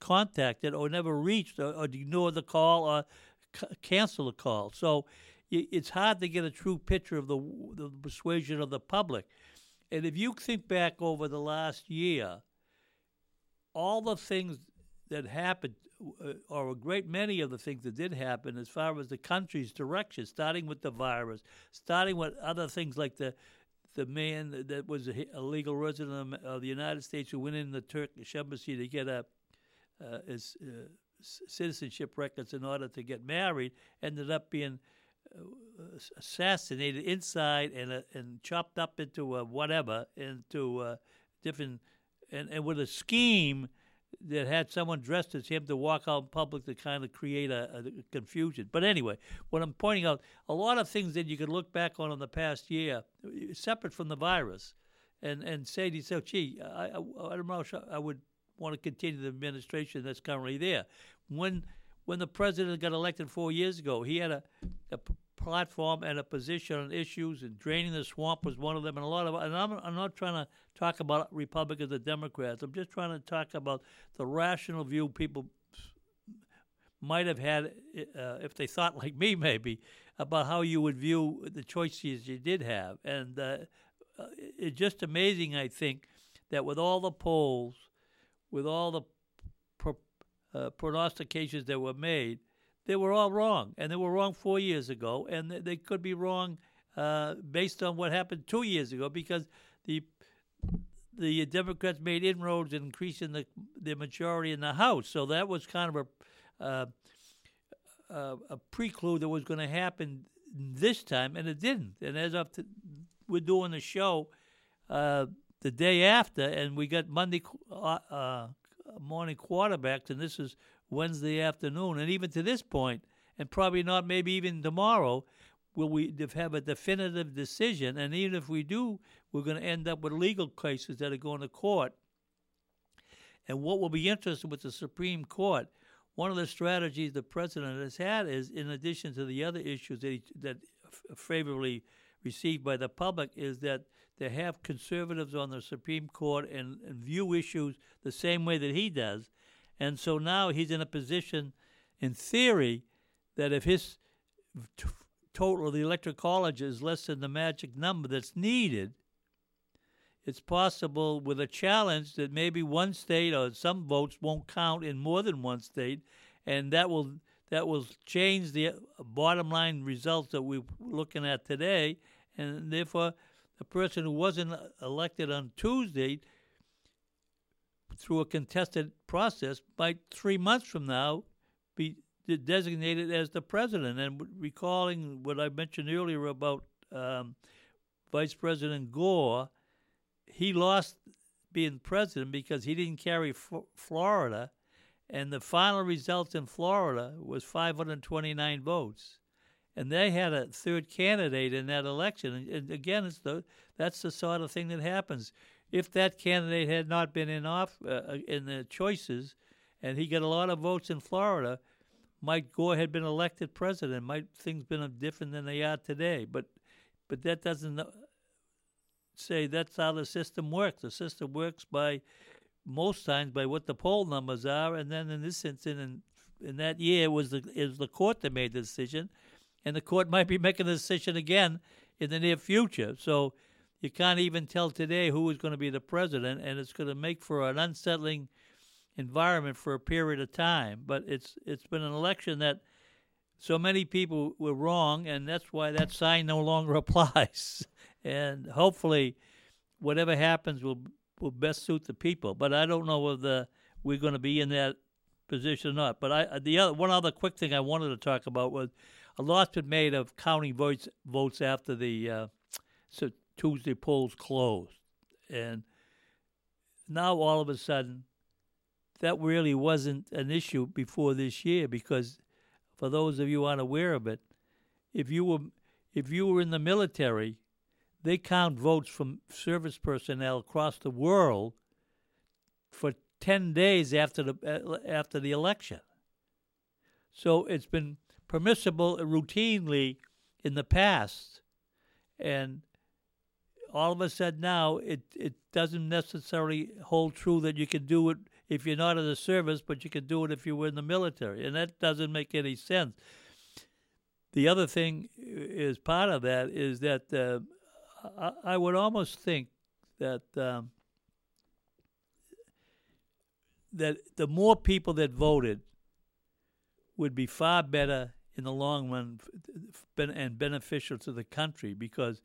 S1: contacted or never reached or, or ignore the call or c- cancel the call. So it's hard to get a true picture of the, the persuasion of the public. And if you think back over the last year, all the things that happened, uh, or a great many of the things that did happen, as far as the country's direction, starting with the virus, starting with other things like the the man that was a, legal resident of the United States who went in the Turkish embassy to get a uh, his uh, citizenship records in order to get married, ended up being assassinated inside and uh, and chopped up into a whatever into uh, different and, and with a scheme that had someone dressed as him to walk out in public to kind of create a, a, confusion. But anyway, what I'm pointing out, a lot of things that you could look back on in the past year, separate from the virus, and and say to yourself, "Gee, I, I, I don't know, I would want to continue the administration that's currently there." When when the president got elected four years ago, he had a, a platform and a position on issues, and draining the swamp was one of them, and a lot of. And I'm, I'm not trying to talk about Republicans or Democrats. I'm just trying to talk about the rational view people might have had uh, if they thought like me, maybe about how you would view the choices you did have, and uh, uh it's just amazing. I think that with all the polls, with all the uh, prognostications that were made, they were all wrong, and they were wrong four years ago, and they could be wrong uh, based on what happened two years ago because the the Democrats made inroads in increasing the the majority in the House, so that was kind of a uh, a, preclude that was going to happen this time, and it didn't. And as of to, we're doing the show uh, the day after, and we got Monday uh, uh morning quarterbacks, and this is Wednesday afternoon. And even to this point, and probably not maybe even tomorrow, will we have a definitive decision. And even if we do, we're going to end up with legal cases that are going to court. And what will be interesting with the Supreme Court, one of the strategies the president has had is, in addition to the other issues that he, that favorably received by the public, is that they have conservatives on the Supreme Court and, and view issues the same way that he does. And so now he's in a position, in theory, that if his t- total of the electoral college is less than the magic number that's needed, it's possible with a challenge that maybe one state or some votes won't count in more than one state, and that will that will change the uh, bottom line results that we're looking at today, and therefore the person who wasn't elected on Tuesday through a contested process might three months from now be designated as the president. And recalling what I mentioned earlier about um, Vice President Gore, he lost being president because he didn't carry F- Florida, and the final results in Florida was 529 votes and they had a third candidate in that election. And, and again, it's the that's the sort of thing that happens. If that candidate had not been in off uh, uh, in the choices, and he got a lot of votes in Florida, Mike Gore had been elected president. Might things been different than they are today? But but that doesn't say that's how the system works. The system works by most times by what the poll numbers are, and then in this instance, in, in that year, it was the is the court that made the decision, and the court might be making a decision again in the near future. So you can't even tell today who is going to be the president, and it's going to make for an unsettling environment for a period of time. But it's it's been an election that so many people were wrong, and that's why that sign no longer applies. and hopefully, whatever happens will will best suit the people. But I don't know whether we're going to be in that position or not. But I the other one other quick thing I wanted to talk about was a lot's been made of counting votes votes after the uh, so Tuesday polls closed, and now all of a sudden, that really wasn't an issue before this year because, for those of you unaware of it, if you were if you were in the military, they count votes from service personnel across the world for 10 days after the uh, after the election. So it's been permissible routinely in the past and all of a sudden now it it doesn't necessarily hold true that you can do it if you're not in the service, but you can do it if you were in the military, and that doesn't make any sense. The other thing is part of that is that uh, I, I, would almost think that um, that the more people that voted would be far better in the long run and beneficial to the country because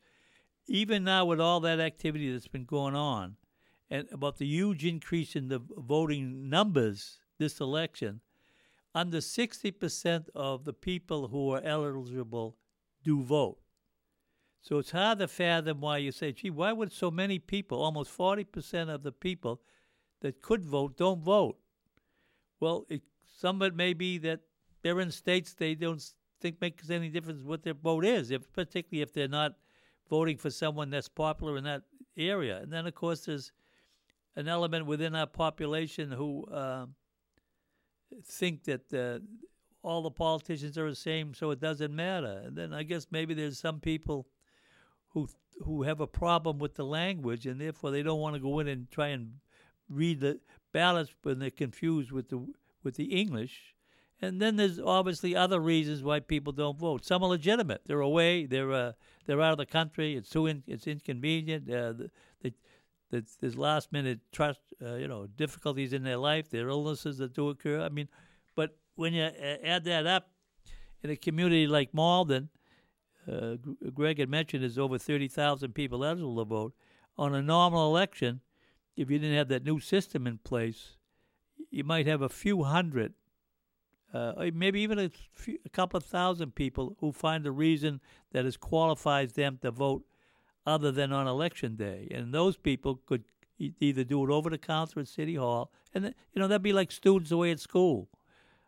S1: even now with all that activity that's been going on and about the huge increase in the voting numbers this election, under 60% of the people who are eligible do vote. So it's hard to fathom why you say, gee, why would so many people, almost 40% of the people that could vote, don't vote? Well, it, some of it may be that they're in states they don't think makes any difference what their vote is, if, particularly if they're not voting for someone that's popular in that area. And then, of course, there's an element within our population who uh, think that uh, all the politicians are the same, so it doesn't matter. And then I guess maybe there's some people who who have a problem with the language, and therefore they don't want to go in and try and read the ballots when they're confused with the with the English. And then there's obviously other reasons why people don't vote. Some are legitimate. They're away. They're uh, they're out of the country. It's too in, it's inconvenient. Uh, the, the, the, there's last minute trust, uh, you know, difficulties in their life. There are illnesses that do occur. I mean, but when you add that up in a community like Malden, uh, Greg had mentioned there's over thirty thousand people eligible to vote. On a normal election, if you didn't have that new system in place, you might have a few hundred uh, maybe even a, few, a couple of thousand people who find a reason that has qualifies them to vote other than on election day. And those people could either do it over the counter at City Hall, and you know that'd be like students away at school,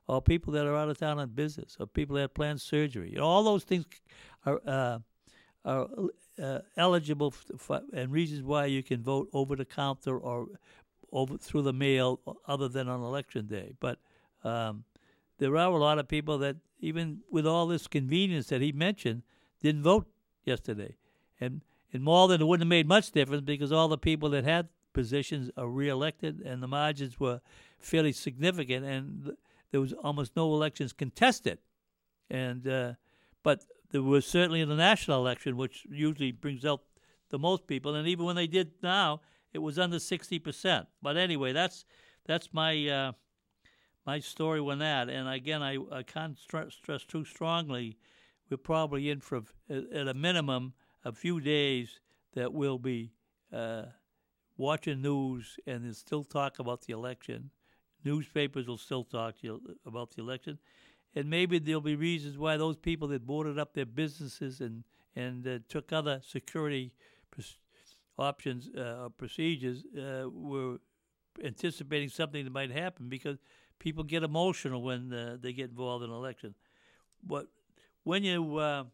S1: or people that are out of town on business, or people that plan surgery. You know, all those things are uh, are uh, eligible for, and reasons why you can vote over the counter or over through the mail, other than on election day. But um, there are a lot of people that, even with all this convenience that he mentioned, didn't vote yesterday. And in Malden, it wouldn't have made much difference because all the people that had positions are reelected, and the margins were fairly significant, and there was almost no elections contested. And uh, but there was certainly in the national election, which usually brings out the most people, and even when they did now, it was under sixty percent. But anyway, that's that's my uh, my story on that. And again, I, I can't stress, too strongly. We're probably in for, at a minimum, a few days that we'll be uh, watching news and still talk about the election. Newspapers will still talk about the election. And maybe there'll be reasons why those people that boarded up their businesses and, and uh, took other security options uh, procedures uh, were anticipating something that might happen because – people get emotional when uh, they get involved in an election. But when you uh,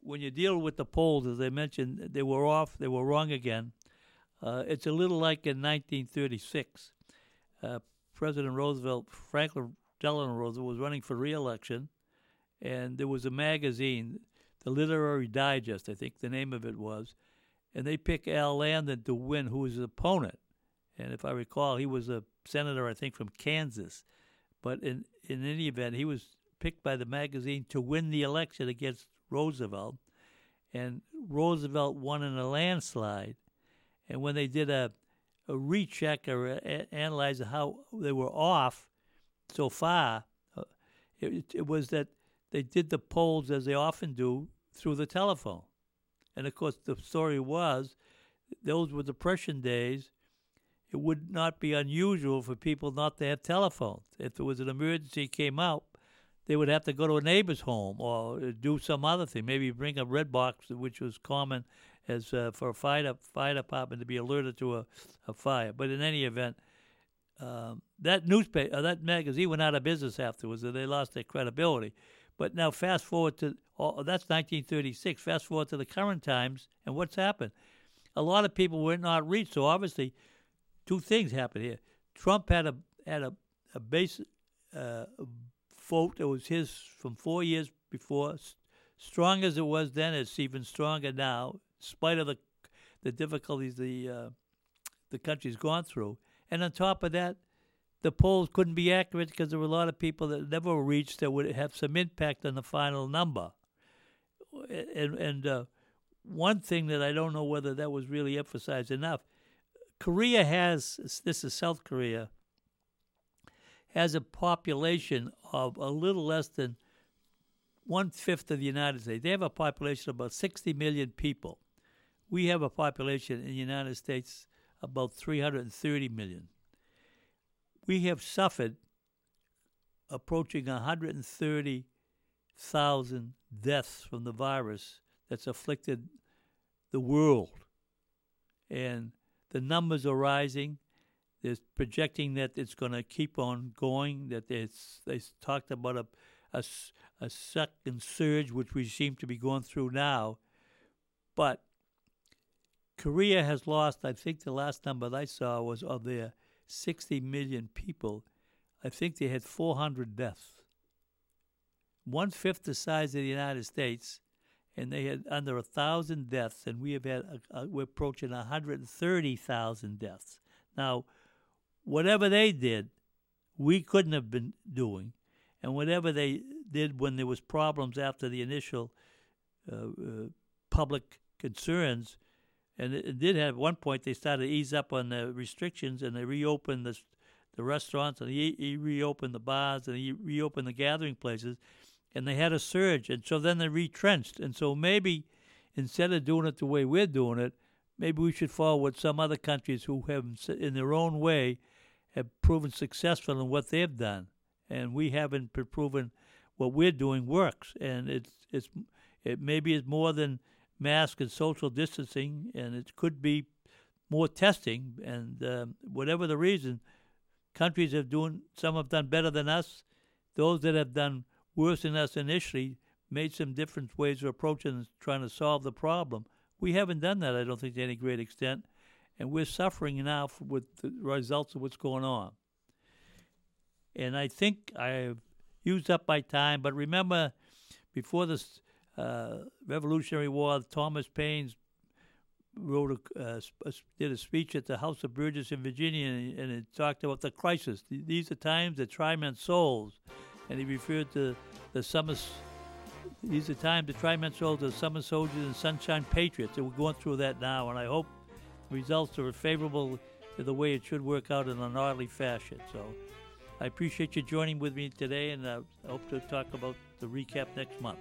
S1: when you deal with the polls, as I mentioned, they were off, they were wrong again. Uh, it's a little like in 1936. Uh, President Roosevelt, Franklin Delano Roosevelt, was running for re-election, and there was a magazine, the Literary Digest, I think the name of it was, and they picked Al Landon to win, who was his opponent. And if I recall, he was a senator, I think, from Kansas. But in, in any event, he was picked by the magazine to win the election against Roosevelt. And Roosevelt won in a landslide. And when they did a, a recheck or a, analyze how they were off so far, uh, it, it was that they did the polls as they often do through the telephone. And of course, the story was those were Depression days, it would not be unusual for people not to have telephones. If there was an emergency came out, they would have to go to a neighbor's home or do some other thing. Maybe bring a red box, which was common as uh, for a fire fire department to be alerted to a, a fire. But in any event, um, that newspaper, uh, that magazine went out of business afterwards, and they lost their credibility. But now fast forward to oh, that's 1936. Fast forward to the current times, and what's happened? A lot of people were not reached. So obviously, two things happened here. Trump had a had a, a base uh, vote that was his from four years before. Strong as it was then, it's even stronger now, in spite of the the difficulties the uh, the country's gone through. And on top of that, the polls couldn't be accurate because there were a lot of people that never reached that would have some impact on the final number. And, and uh, one thing that I don't know whether that was really emphasized enough, Korea has this is South Korea has a population of a little less than one fifth of the United States. They have a population of about 60 million people. We have a population in the United States about 330 million. We have suffered approaching 130,000 deaths from the virus that's afflicted the world. And the numbers are rising. They're projecting that it's going to keep on going, that it's, they talked about a, a, a second surge, which we seem to be going through now. But Korea has lost, I think the last number I saw was of their 60 million people, I think they had 400 deaths. One fifth the size of the United States, and they had under a thousand deaths, and we have had a, a, we're approaching 130,000 deaths. Now, whatever they did, we couldn't have been doing, and whatever they did when there was problems after the initial uh, uh, public concerns, and it, it, did have at one point they started to ease up on the restrictions and they reopened the the restaurants and he, he reopened the bars and he reopened the gathering places and they had a surge and so then they retrenched and so maybe instead of doing it the way we're doing it maybe we should follow what some other countries who have in their own way have proven successful in what they've done and we haven't proven what we're doing works and it's it's it maybe is more than mask and social distancing, and it could be more testing. And um, whatever the reason, countries have done some have done better than us. Those that have done worse than us initially made some different ways of approaching and trying to solve the problem. We haven't done that, I don't think, to any great extent, and we're suffering now with the results of what's going on. And I think I've used up my time, but remember, before this uh, Revolutionary War, Thomas Paine wrote a, uh, did a speech at the House of Burgesses in Virginia, and, and it talked about the crisis. These are times that try men's souls, and he referred to the summer. These are times to try men's souls, the summer soldiers and sunshine patriots, and we're going through that now. And I hope results are favorable to the way it should work out in an orderly fashion. So, I appreciate you joining with me today, and uh, I hope to talk about the recap next month.